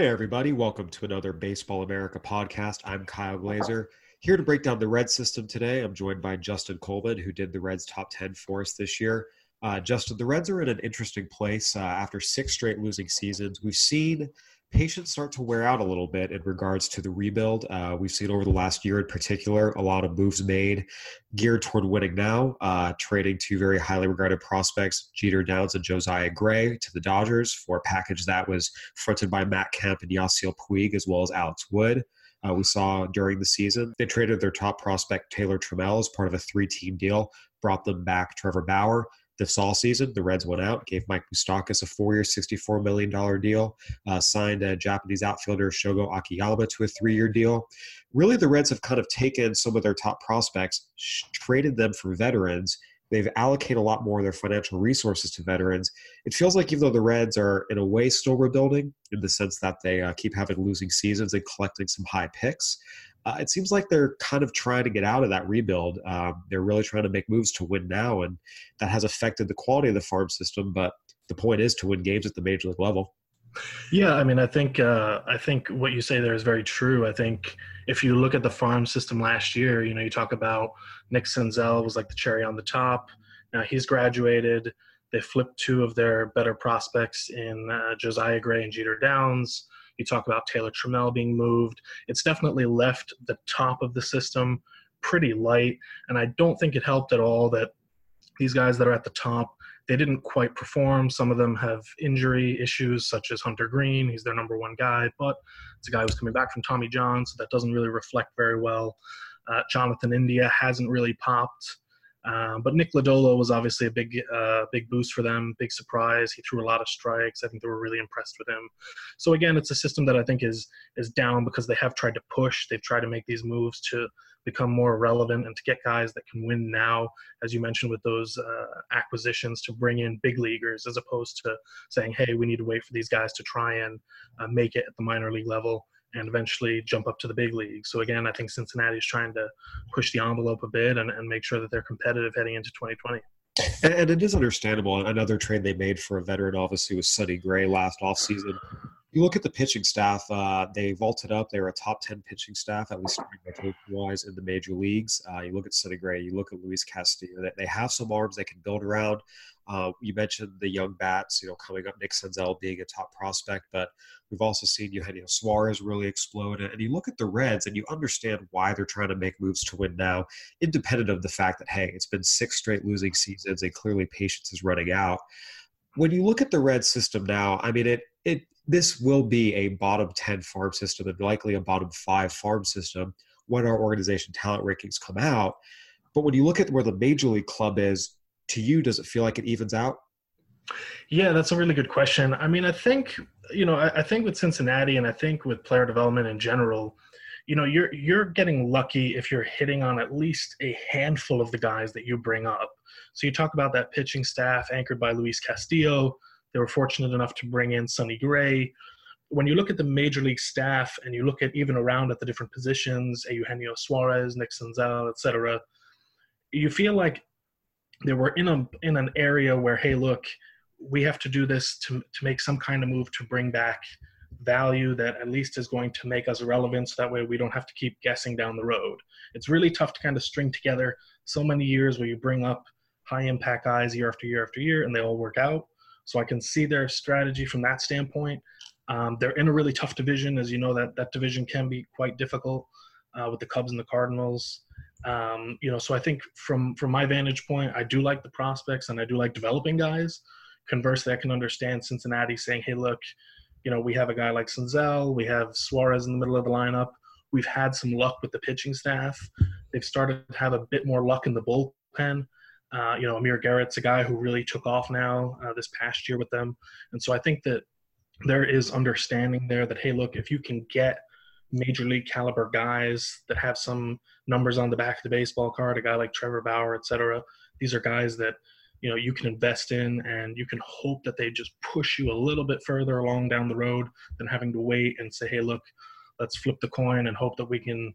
Hey, everybody, welcome to another Baseball America podcast. I'm Kyle Glaser. Here to break down the Red system today, I'm joined by Justin Coleman, who did the Reds top 10 for us this year. Uh, Justin, the Reds are in an interesting place uh, after six straight losing seasons. We've seen patience start to wear out a little bit in regards to the rebuild. Uh, we've seen over the last year in particular a lot of moves made geared toward winning now, uh, trading two very highly regarded prospects, Jeter Downs and Josiah Gray, to the Dodgers for a package that was fronted by Matt Kemp and Yasiel Puig, as well as Alex Wood. Uh, we saw during the season they traded their top prospect Taylor Trammell as part of a three-team deal, brought them back Trevor Bauer, this all season. The Reds went out, gave Mike Moustakas a four-year, $64 million deal, uh, signed a Japanese outfielder Shogo Akiyama to a three-year deal. Really, the Reds have kind of taken some of their top prospects, traded them for veterans. They've allocated a lot more of their financial resources to veterans. It feels like even though the Reds are in a way still rebuilding, in the sense that they uh, keep having losing seasons and collecting some high picks, uh, it seems like they're kind of trying to get out of that rebuild. Um, they're really trying to make moves to win now, and that has affected the quality of the farm system. But the point is to win games at the major league level. Yeah, I mean, I think uh, I think what you say there is very true. I think if you look at the farm system last year, you know, you talk about Nick Senzel was like the cherry on the top. Now he's graduated. They flipped two of their better prospects in uh, Josiah Gray and Jeter Downs. You talk about Taylor Trammell being moved. It's definitely left the top of the system pretty light, and I don't think it helped at all that these guys that are at the top they didn't quite perform. Some of them have injury issues, such as Hunter Greene. He's their number one guy, but it's a guy who's coming back from Tommy John, so that doesn't really reflect very well. Uh, Jonathan India hasn't really popped. Um, but Nick Lodolo was obviously a big, uh, big boost for them, big surprise. He threw a lot of strikes. I think they were really impressed with him. So again, it's a system that I think is is down because they have tried to push. They've tried to make these moves to become more relevant and to get guys that can win now, as you mentioned with those uh, acquisitions, to bring in big leaguers as opposed to saying, hey, we need to wait for these guys to try and uh, make it at the minor league level and eventually jump up to the big league. So again, I think Cincinnati is trying to push the envelope a bit and, and make sure that they're competitive heading into 2020. And, it is understandable. Another trade they made for a veteran, obviously, was Sonny Gray last offseason. You look at the pitching staff; uh, they vaulted up. They were a top ten pitching staff, at least wise, in the major leagues. Uh, you look at Sonny Gray, you look at Luis Castillo. They, they have some arms they can build around. Uh, you mentioned the young bats, you know, coming up, Nick Senzel being a top prospect, but we've also seen Eugenio Suarez really explode. And you look at the Reds and you understand why they're trying to make moves to win now, independent of the fact that, hey, it's been six straight losing seasons and clearly patience is running out. When you look at the Red system now, I mean, it, it, this will be a bottom 10 farm system and likely a bottom five farm system when our organization talent rankings come out. But when you look at where the major league club is, to you, does it feel like it evens out? Yeah, that's a really good question. I mean, I think you know, I, I, think with Cincinnati and I think with player development in general, you know, you're you're getting lucky if you're hitting on at least a handful of the guys that you bring up. So you talk about that pitching staff anchored by Luis Castillo. They were fortunate enough to bring in Sonny Gray. When you look at the major league staff and you look at even around at the different positions, Eugenio Suarez, Nick Senzel, etc., you feel like they were in a in an area where hey look we have to do this to to make some kind of move to bring back value that at least is going to make us relevant so that way we don't have to keep guessing down the road. It's really tough to kind of string together so many years where you bring up high impact guys year after year after year and they all work out. So I can see their strategy from that standpoint. Um, they're in a really tough division, as you know that that division can be quite difficult uh, with the Cubs and the Cardinals. Um, you know, so I think from from my vantage point, I do like the prospects and I do like developing guys. Conversely, I can understand Cincinnati saying, "Hey, look, you know, we have a guy like Senzel, we have Suarez in the middle of the lineup. We've had some luck with the pitching staff. They've started to have a bit more luck in the bullpen. Uh, you know, Amir Garrett's a guy who really took off now uh, this past year with them, and so I think that there is understanding there that hey, look, if you can get major league caliber guys that have some numbers on the back of the baseball card, a guy like Trevor Bauer, et cetera, these are guys that you know you can invest in and you can hope that they just push you a little bit further along down the road than having to wait and say hey look let's flip the coin and hope that we can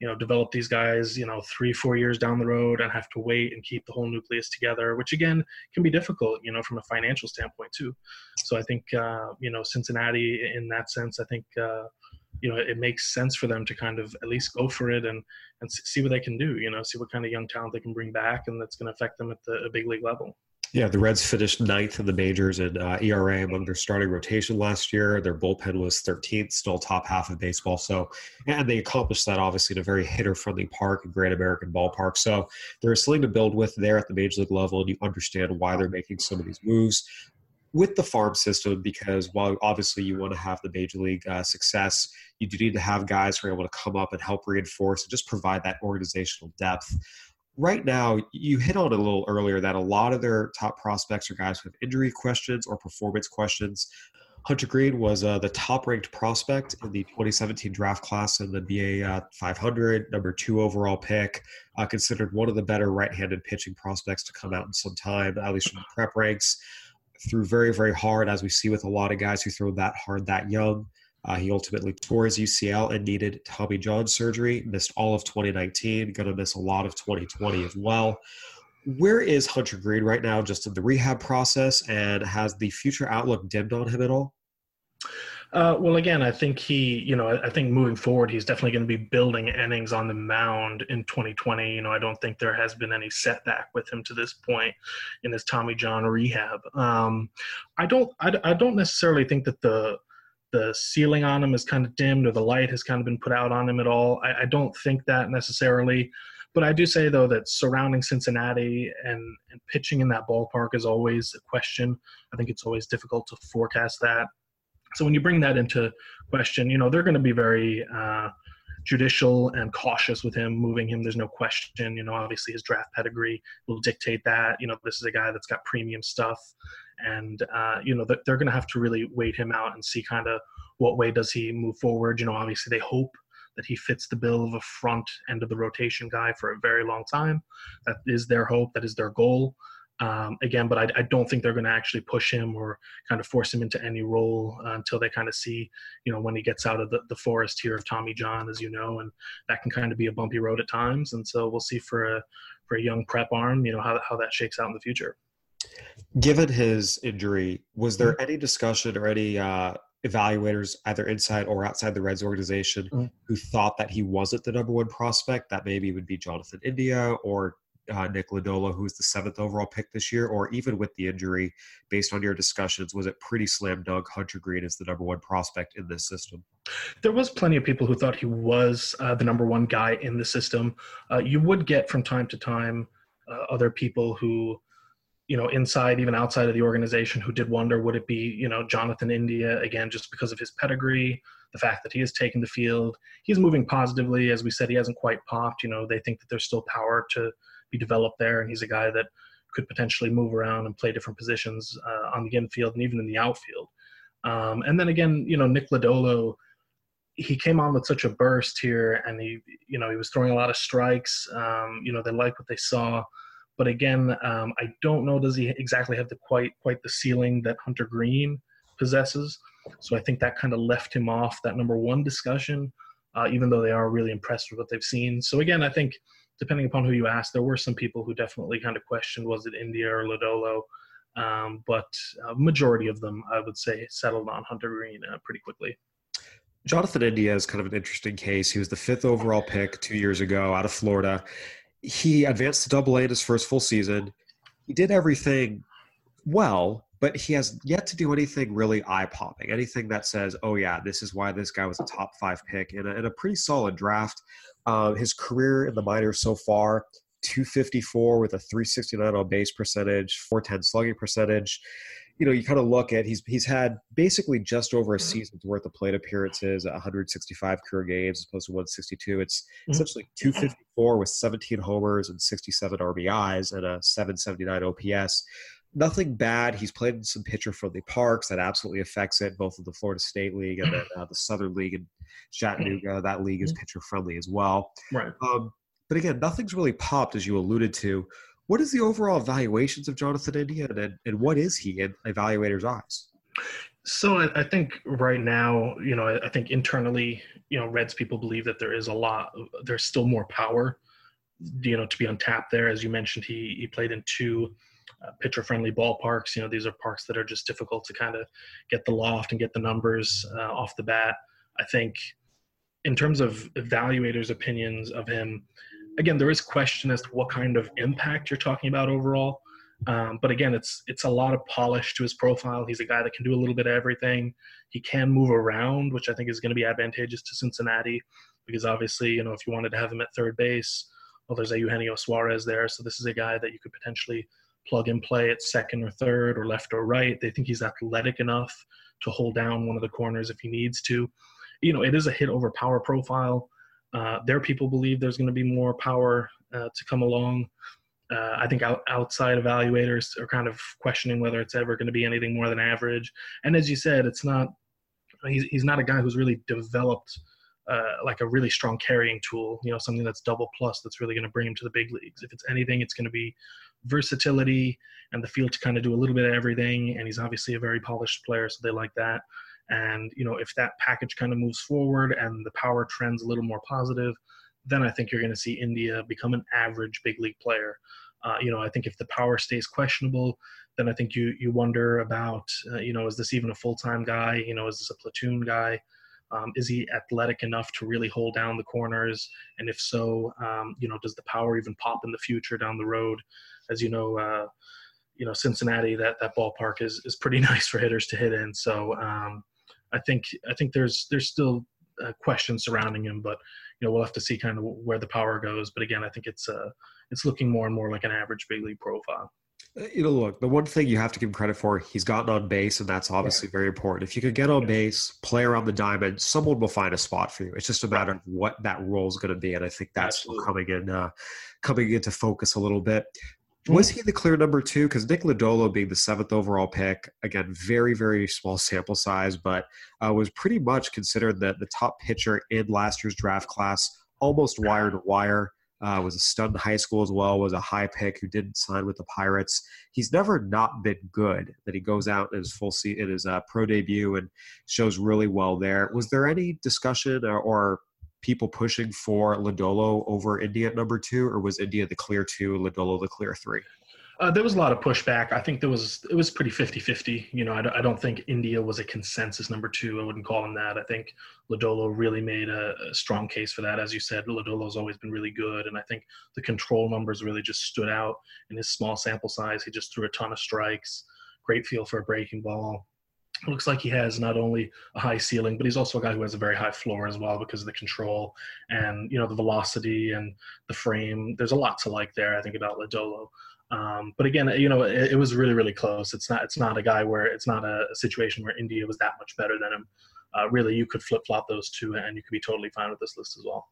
you know develop these guys you know three four years down the road and have to wait and keep the whole nucleus together which again can be difficult you know from a financial standpoint too. So i think uh, you know cincinnati in that sense i think uh, you know it makes sense for them to kind of at least go for it and and see what they can do you know see what kind of young talent they can bring back and that's going to affect them at the big league level yeah, the Reds finished ninth in the majors in uh, ERA among their starting rotation last year. Their bullpen was 13th, still top half of baseball. So, and they accomplished that obviously in a very hitter-friendly park in Great American Ballpark. So, there's something to build with there at the major league level, and you understand why they're making some of these moves with the farm system because while obviously you want to have the major league uh, success, you do need to have guys who are able to come up and help reinforce and just provide that organizational depth right now, you hit on it a little earlier that a lot of their top prospects are guys with injury questions or performance questions. Hunter Greene was uh, the top ranked prospect in the 2017 draft class in the BA uh, 500, number two overall pick, uh, considered one of the better right handed pitching prospects to come out in some time, at least from the prep ranks. Threw very, very hard, as we see with a lot of guys who throw that hard that young. Uh, he ultimately tore his UCL and needed Tommy John surgery. Missed all of 2019. Going to miss a lot of 2020 as well. Where is Hunter Greene right now, just in the rehab process, and has the future outlook dimmed on him at all? Uh, well, again, I think he, you know, I think moving forward, he's definitely going to be building innings on the mound in 2020. You know, I don't think there has been any setback with him to this point in his Tommy John rehab. Um, I don't, I, I don't necessarily think that the the ceiling on him is kind of dimmed or the light has kind of been put out on him at all. I, I don't think that necessarily. But I do say though that surrounding Cincinnati and, and pitching in that ballpark is always a question. I think it's always difficult to forecast that. So when you bring that into question, you know they're going to be very uh, judicial and cautious with him, moving him. There's no question. You know, obviously his draft pedigree will dictate that. You know, this is a guy that's got premium stuff, and uh, you know they're going to have to really wait him out and see kind of what way does he move forward. You know, obviously they hope that he fits the bill of a front end of the rotation guy for a very long time. That is their hope. That is their goal um, again, but I, I, don't think they're going to actually push him or kind of force him into any role uh, until they kind of see, you know, when he gets out of the, the forest here of Tommy John, as you know, and that can kind of be a bumpy road at times. And so we'll see for a for a young prep arm, you know, how how that shakes out in the future. Given his injury, was there mm-hmm. any discussion or any uh, evaluators, either inside or outside the Reds organization, mm-hmm. who thought that he wasn't the number one prospect? That maybe would be Jonathan India or uh, Nick Lodolo, who's the seventh overall pick this year, or even with the injury, based on your discussions, was it pretty slam dunk Hunter Greene is the number one prospect in this system? There was plenty of people who thought he was uh, the number one guy in the system. Uh, you would get from time to time uh, other people who, you know, inside even outside of the organization, who did wonder would it be, you know, Jonathan India again, just because of his pedigree, the fact that he has taken the field, he's moving positively. As we said, he hasn't quite popped. You know, they think that there's still power to be developed there, and he's a guy that could potentially move around and play different positions uh, on the infield and even in the outfield. Um, and then again, you know, Nick Lodolo, he came on with such a burst here, and he, you know, he was throwing a lot of strikes. Um, you know, they liked what they saw, but again, um, I don't know does he exactly have the quite quite the ceiling that Hunter Greene possesses. So I think that kind of left him off that number one discussion, uh, even though they are really impressed with what they've seen. So again, I think depending upon who you ask, there were some people who definitely kind of questioned was it India or Lodolo, um, but a majority of them, I would say, settled on Hunter Greene uh, pretty quickly. Jonathan India is kind of an interesting case. He was the fifth overall pick two years ago out of Florida. He advanced to double A in his first full season. He did everything well, but he has yet to do anything really eye popping, anything that says, oh, yeah, this is why this guy was a top five pick in a, in a pretty solid draft. Uh, his career in the minors so far 254 with a 369 on base percentage, 410 slugging percentage you know, you kind of look at he's he's had basically just over a season's worth of plate appearances, 165 career games as opposed to 162. It's mm-hmm. essentially 254 with 17 homers and 67 RBIs and a 779 OPS. Nothing bad. He's played in some pitcher-friendly parks that absolutely affects it, both in the Florida State League and then uh, the Southern League in Chattanooga. That league is mm-hmm. pitcher-friendly as well. Right. Um, but again, nothing's really popped, as you alluded to. What is the overall evaluations of Jonathan India, and, and what is he in evaluators' eyes? So I, I think right now, you know, I, I think internally, you know, Reds people believe that there is a lot, there's still more power, you know, to be untapped there. As you mentioned, he he played in two uh, pitcher-friendly ballparks. You know, these are parks that are just difficult to kind of get the loft and get the numbers uh, off the bat. I think in terms of evaluators' opinions of him, again, there is question as to what kind of impact you're talking about overall. Um, but again, it's it's a lot of polish to his profile. He's a guy that can do a little bit of everything. He can move around, which I think is going to be advantageous to Cincinnati, because obviously, you know, if you wanted to have him at third base, well, there's Eugenio Suarez there, so this is a guy that you could potentially plug and play at second or third or left or right. They think he's athletic enough to hold down one of the corners if he needs to. You know, it is a hit over power profile. Uh, their people believe there's going to be more power uh, to come along. Uh, I think out, outside evaluators are kind of questioning whether it's ever going to be anything more than average. And as you said, it's not. He's he's not a guy who's really developed uh, like a really strong carrying tool. You know, something that's double plus that's really going to bring him to the big leagues. If it's anything, it's going to be versatility and the field to kind of do a little bit of everything. And he's obviously a very polished player, so they like that. And you know, if that package kind of moves forward and the power trends a little more positive, then I think you're going to see India become an average big league player. Uh, you know, I think if the power stays questionable, then I think you you wonder about, uh, you know, is this even a full time guy? You know, is this a platoon guy? Um, is he athletic enough to really hold down the corners? And if so, um, you know, does the power even pop in the future down the road? As you know, uh, you know Cincinnati, that that ballpark is is pretty nice for hitters to hit in. So um, I think I think there's there's still uh, questions surrounding him, but you know we'll have to see kind of where the power goes. But again, I think it's uh it's looking more and more like an average big league profile. Uh, you know, look, the one thing you have to give him credit for, he's gotten on base, and that's obviously yeah. very important. If you can get on base, play around the diamond, someone will find a spot for you. It's just a matter of what that role is going to be, and I think that's coming in, uh, coming into focus a little bit. Was he the clear number two? Because Nick Lodolo being the seventh overall pick, again, very, very small sample size, but uh, was pretty much considered the, the top pitcher in last year's draft class, almost wire to wire. Uh, was a stud in high school as well, was a high pick who didn't sign with the Pirates. He's never not been good. That he goes out in his full seat in his uh, pro debut and shows really well there. Was there any discussion or, or people pushing for Lodolo over India at number two, or was India the clear two, Lodolo the clear three? Uh, there was a lot of pushback. I think there was it was pretty 50-50. You know, I, don't think India was a consensus number two. I wouldn't call him that. I think Lodolo really made a, a strong case for that. As you said, Lodolo's always been really good, and I think the control numbers really just stood out in his small sample size. He just threw a ton of strikes, great feel for a breaking ball looks like he has not only a high ceiling, but he's also a guy who has a very high floor as well because of the control and you know the velocity and the frame. There's a lot to like there. I think about Lodolo. Um, but again, you know, it, it, was really really close. It's not it's not a guy where it's not a, a situation where India was that much better than him. Uh, really, you could flip flop those two, and you could be totally fine with this list as well.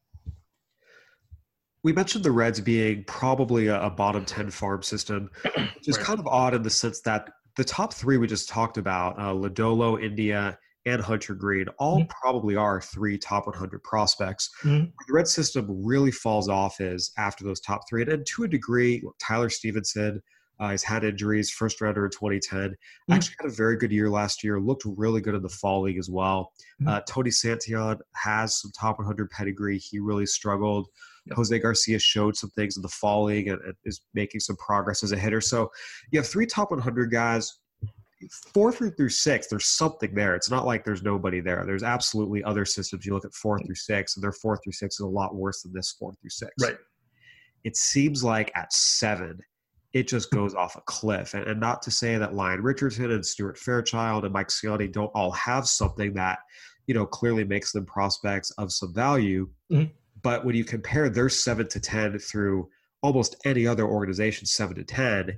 We mentioned the Reds being probably a, a bottom 10 farm system, which is right. kind of odd in the sense that the top three we just talked about, uh, Lodolo, India, and Hunter Greene, all mm-hmm. probably are three top 100 prospects. Mm-hmm. the red system really falls off is after those top three. And, and to a degree, Tyler Stephenson uh, he's had injuries, first rounder in 2010. Mm-hmm. Actually had a very good year last year, looked really good in the fall league as well. Mm-hmm. Uh, Tony Santillan has some top 100 pedigree. He really struggled. Jose Garcia showed some things in the fall league and, and, is making some progress as a hitter. So you have three top 100 guys. four through through six, there's something there. It's not like there's nobody there. There's absolutely other systems. You look at four through six, and their four through six is a lot worse than this four through six. Right. It seems like at seven, it just goes off a cliff. And, and not to say that Lyon Richardson and Stuart Fairchild and Mike Siani don't all have something that, you know, clearly makes them prospects of some value. Mhm. But when you compare their seven to 10 through almost any other organization, seven to 10,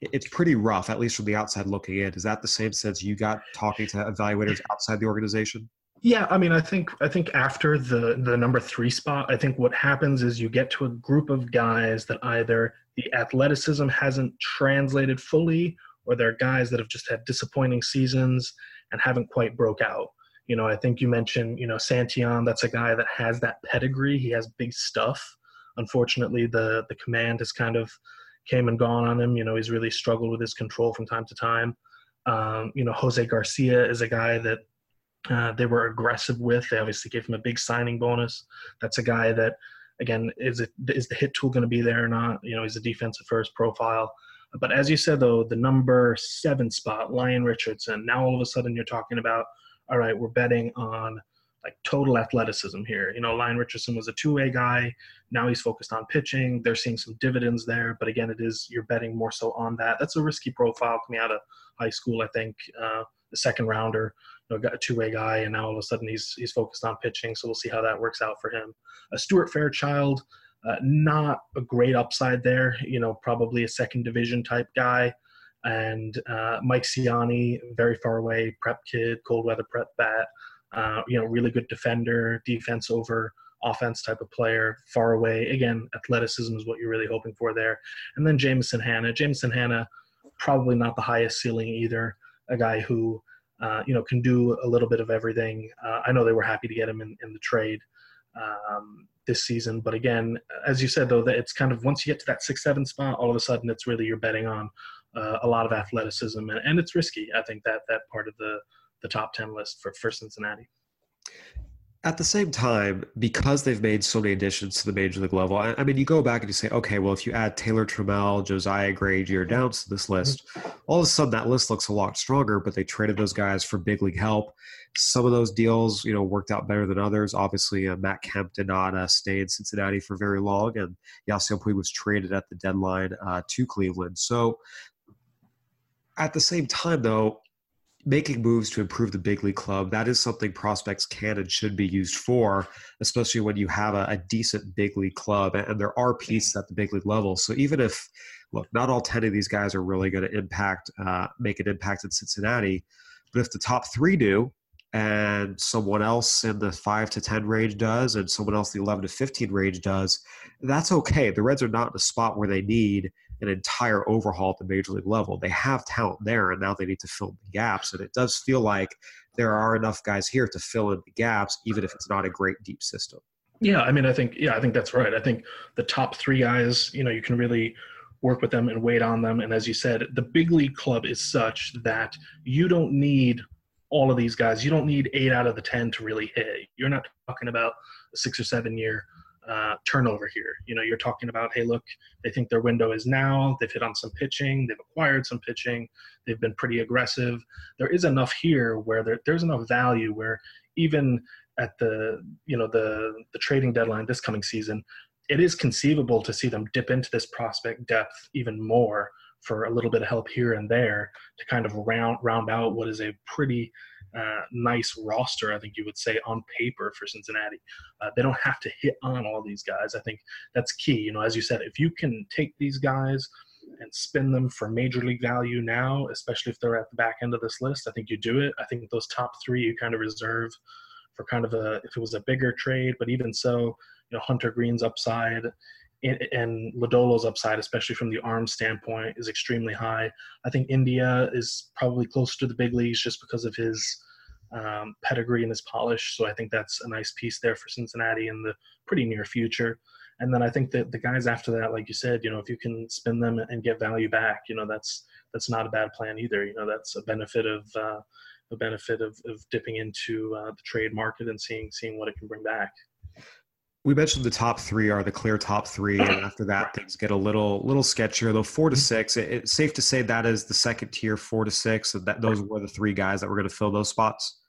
it's pretty rough, at least from the outside looking in. Is that the same sense you got talking to evaluators outside the organization? Yeah, I mean, I think I think after the the number three spot, I think what happens is you get to a group of guys that either the athleticism hasn't translated fully, or they're guys that have just had disappointing seasons and haven't quite broke out. You know, I think you mentioned, you know, Santillan. That's a guy that has that pedigree. He has big stuff. Unfortunately, the the command has kind of came and gone on him. You know, he's really struggled with his control from time to time. Um, you know, Jose Garcia is a guy that uh, they were aggressive with. They obviously gave him a big signing bonus. That's a guy that, again, is it is the hit tool going to be there or not? You know, he's a defensive first profile. But as you said, though, the number seven spot, Lyon Richardson. Now all of a sudden you're talking about, all right, we're betting on like total athleticism here. You know, Lyon Richardson was a two-way guy. Now he's focused on pitching. They're seeing some dividends there, but again, it is you're betting more so on that. That's a risky profile coming out of high school. I think uh, the second rounder, you know, got a two-way guy, and now all of a sudden he's he's focused on pitching. So we'll see how that works out for him. Uh, Stuart Fairchild, uh, not a great upside there. You know, probably a second division type guy. And uh, Mike Siani, very far away, prep kid, cold weather prep bat. Uh, you know, really good defender, defense over offense type of player, far away. Again, athleticism is what you're really hoping for there. And then Jameson Hannah. Jameson Hannah, probably not the highest ceiling either. A guy who, uh, you know, can do a little bit of everything. Uh, I know they were happy to get him in, in the trade um, this season, but again, as you said though, that it's kind of once you get to that six seven spot, all of a sudden it's really you're betting on uh, a lot of athleticism, and, and it's risky. I think that that part of the the top 10 list for, for Cincinnati. At the same time, because they've made so many additions to the major league level, I, I mean, you go back and you say, okay, well, if you add Taylor Trammell, Josiah Gray, Jeter Downs to this list, all of a sudden that list looks a lot stronger. But they traded those guys for big league help. Some of those deals, you know, worked out better than others. Obviously, uh, Matt Kemp did not uh, stay in Cincinnati for very long, and Yasiel Puig was traded at the deadline uh, to Cleveland. So, at the same time, though, making moves to improve the big league club that is something prospects can and should be used for especially when you have a, a, decent big league club and there are pieces at the big league level. So even if look not all 10 of these guys are really going to impact uh, make an impact in cincinnati but if the top three do and someone else in the 5 to 10 range does and someone else in the 11 to 15 range does that's okay. The reds are not in a spot where they need an entire overhaul at the major league level. They have talent there, and now they need to fill the gaps. And it does feel like there are enough guys here to fill in the gaps, even if it's not a great deep system. Yeah, I mean, I think yeah, I think that's right. I think the top three guys, you know, you can really work with them and wait on them. And as you said, the big league club is such that you don't need all of these guys. You don't need eight out of the ten to really hit. You're not talking about a six or seven year uh, turnover here. You know, you're talking about, hey, look, they think their window is now. They've hit on some pitching. They've acquired some pitching. They've been pretty aggressive. There is enough here where there, there's enough value where even at the you know the the trading deadline this coming season, it is conceivable to see them dip into this prospect depth even more for a little bit of help here and there to kind of round round out what is a pretty uh, nice roster, I think you would say, on paper for Cincinnati. Uh, they don't have to hit on all these guys. I think that's key. You know, as you said, if you can take these guys and spin them for major league value now, especially if they're at the back end of this list, I think you do it. I think those top three you kind of reserve for kind of a if it was a bigger trade, but even so, you know, Hunter Greene's upside and Lodolo's upside, especially from the arm standpoint, is extremely high. I think India is probably closer to the big leagues just because of his um, pedigree and his polish. So I think that's a nice piece there for Cincinnati in the pretty near future. And then I think that the guys after that, like you said, you know, if you can spin them and get value back, you know, that's that's not a bad plan either. You know, that's a benefit of uh, a benefit of, of dipping into uh, the trade market and seeing seeing what it can bring back. We mentioned the top three are the clear top three, and after that things get a little little sketchier. Though four to Mm-hmm. six, it, it's safe to say that is the second tier, four to six. And that those were the three guys that were going to fill those spots.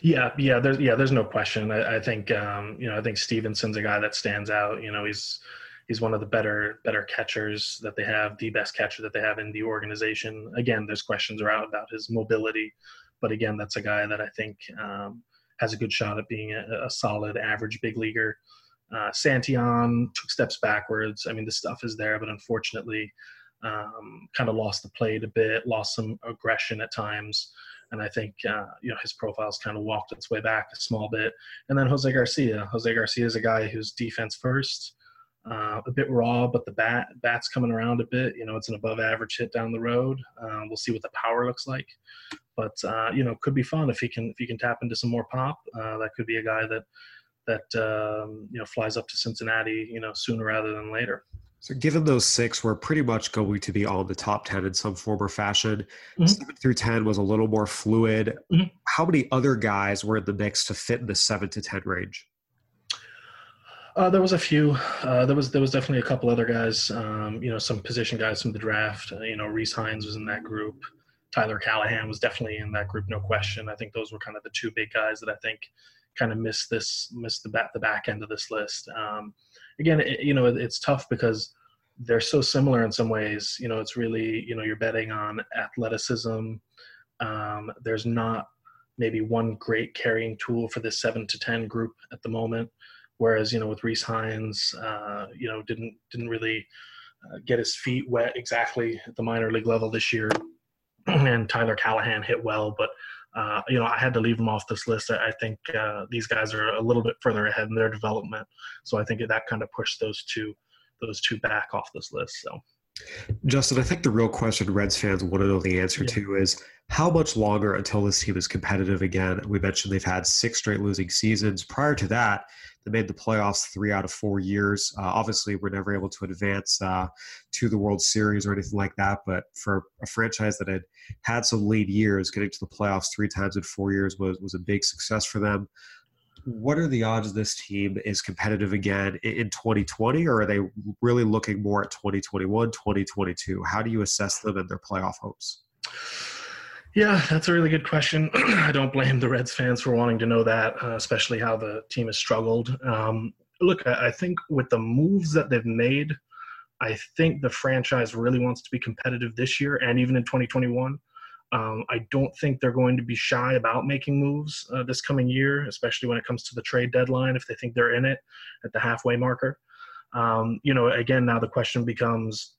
Yeah, yeah, there's yeah, there's no question. I, I think um, you know, I think Stephenson's a guy that stands out. You know, he's he's one of the better better catchers that they have, the best catcher that they have in the organization. Again, there's questions around about his mobility, but again, that's a guy that I think um, has a good shot at being a, a solid average big leaguer. Uh, Santillan took steps backwards. I mean, the stuff is there, but unfortunately, um, kind of lost the plate a bit, lost some aggression at times and I think uh, you know his profile's kind of walked its way back a small bit. And then Jose Garcia. Jose Garcia is a guy who's defense first, uh, a bit raw, but the bat bat's coming around a bit. You know, it's an above average hit down the road. Uh, we'll see what the power looks like, but uh, you know, could be fun if he can if he can tap into some more pop. Uh, that could be a guy that that um, you know flies up to Cincinnati, you know, sooner rather than later. So, given those six, we're pretty much going to be on the top 10 in some form or fashion. Mhm. Seven through 10 was a little more fluid. Mhm. How many other guys were in the mix to fit in the seven to 10 range? Uh, there was a few. Uh, there was there was definitely a couple other guys. Um, you know, some position guys from the draft. Uh, you know, Rece Hinds was in that group. Tyler Callihan was definitely in that group, no question. I think those were kind of the two big guys that I think kind of miss this missed the back the back end of this list. Um, again, it, you know, it, it's tough because they're so similar in some ways. You know, it's really you know you're betting on athleticism. Um, there's not maybe one great carrying tool for this seven to ten group at the moment. Whereas you know with Rece Hinds, uh, you know didn't didn't really uh, get his feet wet exactly at the minor league level this year, and Tyler Callihan hit well, but uh, you know I had to leave them off this list. I, I think uh, these guys are a little bit further ahead in their development, so I think that kind of pushed those two those two back off this list. So. Justin, I think the real question Reds fans want to know the answer Yeah. to is how much longer until this team is competitive again? We mentioned they've had six straight losing seasons. Prior to that, they made the playoffs three out of four years. Uh, obviously, we're never able to advance uh, to the World Series or anything like that. But for a franchise that had had some lead years, getting to the playoffs three times in four years was was a big success for them. What are the odds this team is competitive again in in 2020, or are they really looking more at 2021, 2022? How do you assess them and their playoff hopes? Yeah, that's a really good question. I don't blame the Reds fans for wanting to know that, uh, especially how the team has struggled. Um, look, I, I think with the moves that they've made, I think the franchise really wants to be competitive this year and even in 2021. Um, I don't think they're going to be shy about making moves uh, this coming year, especially when it comes to the trade deadline, if they think they're in it at the halfway marker. Um, you know, again, now the question becomes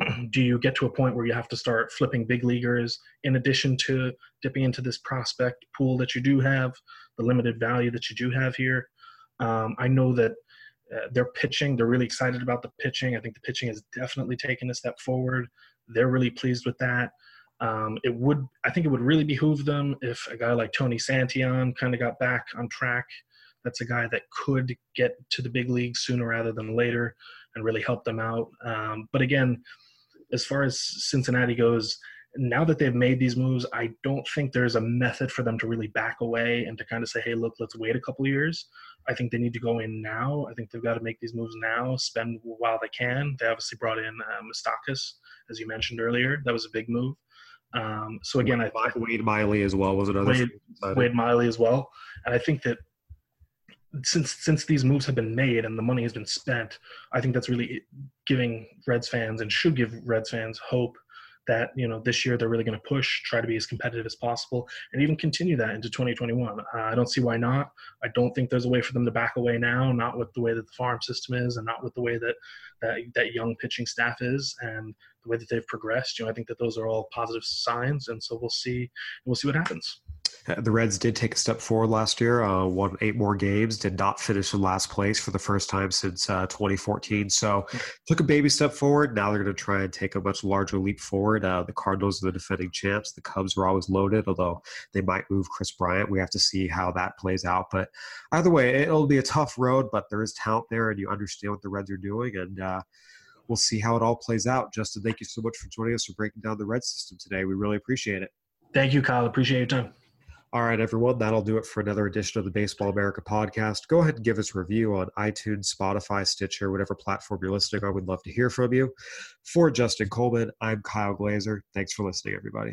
do you get to a point where you have to start flipping big leaguers in addition to dipping into this prospect pool that you do have, the limited value that you do have here? Um, I know that uh, they're pitching. They're really excited about the pitching. I think the pitching has definitely taken a step forward. They're really pleased with that. Um, it would, I think, it would really behoove them if a guy like Tony Santillan kind of got back on track. That's a guy that could get to the big leagues sooner rather than later and really help them out. Um, but again, as far as Cincinnati goes, now that they've made these moves, I don't think there's a method for them to really back away and to kind of say, hey, look, let's wait a couple years. I think they need to go in now. I think they've got to make these moves now, spend while they can. They obviously brought in uh, Moustakas, as you mentioned earlier. That was a big move. Um, so again, I, I Wade Miley as well was another. Wade, Wade Miley as well. And I think that since since these moves have been made and the money has been spent, I think that's really giving Reds fans and should give Reds fans hope that you know this year they're really going to push, try to be as competitive as possible, and even continue that into 2021. Uh, I don't see why not. I don't think there's a way for them to back away now, not with the way that the farm system is, and not with the way that that that young pitching staff is, and the way that they've progressed. You know, I think that those are all positive signs, and so we'll see. We'll see what happens. The Reds did take a step forward last year, uh, won eight more games, did not finish in last place for the first time since uh, 2014. So took a baby step forward. Now they're going to try and take a much larger leap forward. Uh, the Cardinals are the defending champs. The Cubs are always loaded, although they might move Kris Bryant. We have to see how that plays out. But either way, it'll be a tough road, but there is talent there, and you understand what the Reds are doing. And uh, we'll see how it all plays out. Justin, thank you so much for joining us for breaking down the Red system today. We really appreciate it. Thank you, Kyle. Appreciate your time. All right, everyone, that'll do it for another edition of the Baseball America podcast. Go ahead and give us a review on iTunes, Spotify, Stitcher, whatever platform you're listening on. We'd love to hear from you. For Justin Coleman, I'm Kyle Glaser. Thanks for listening, everybody.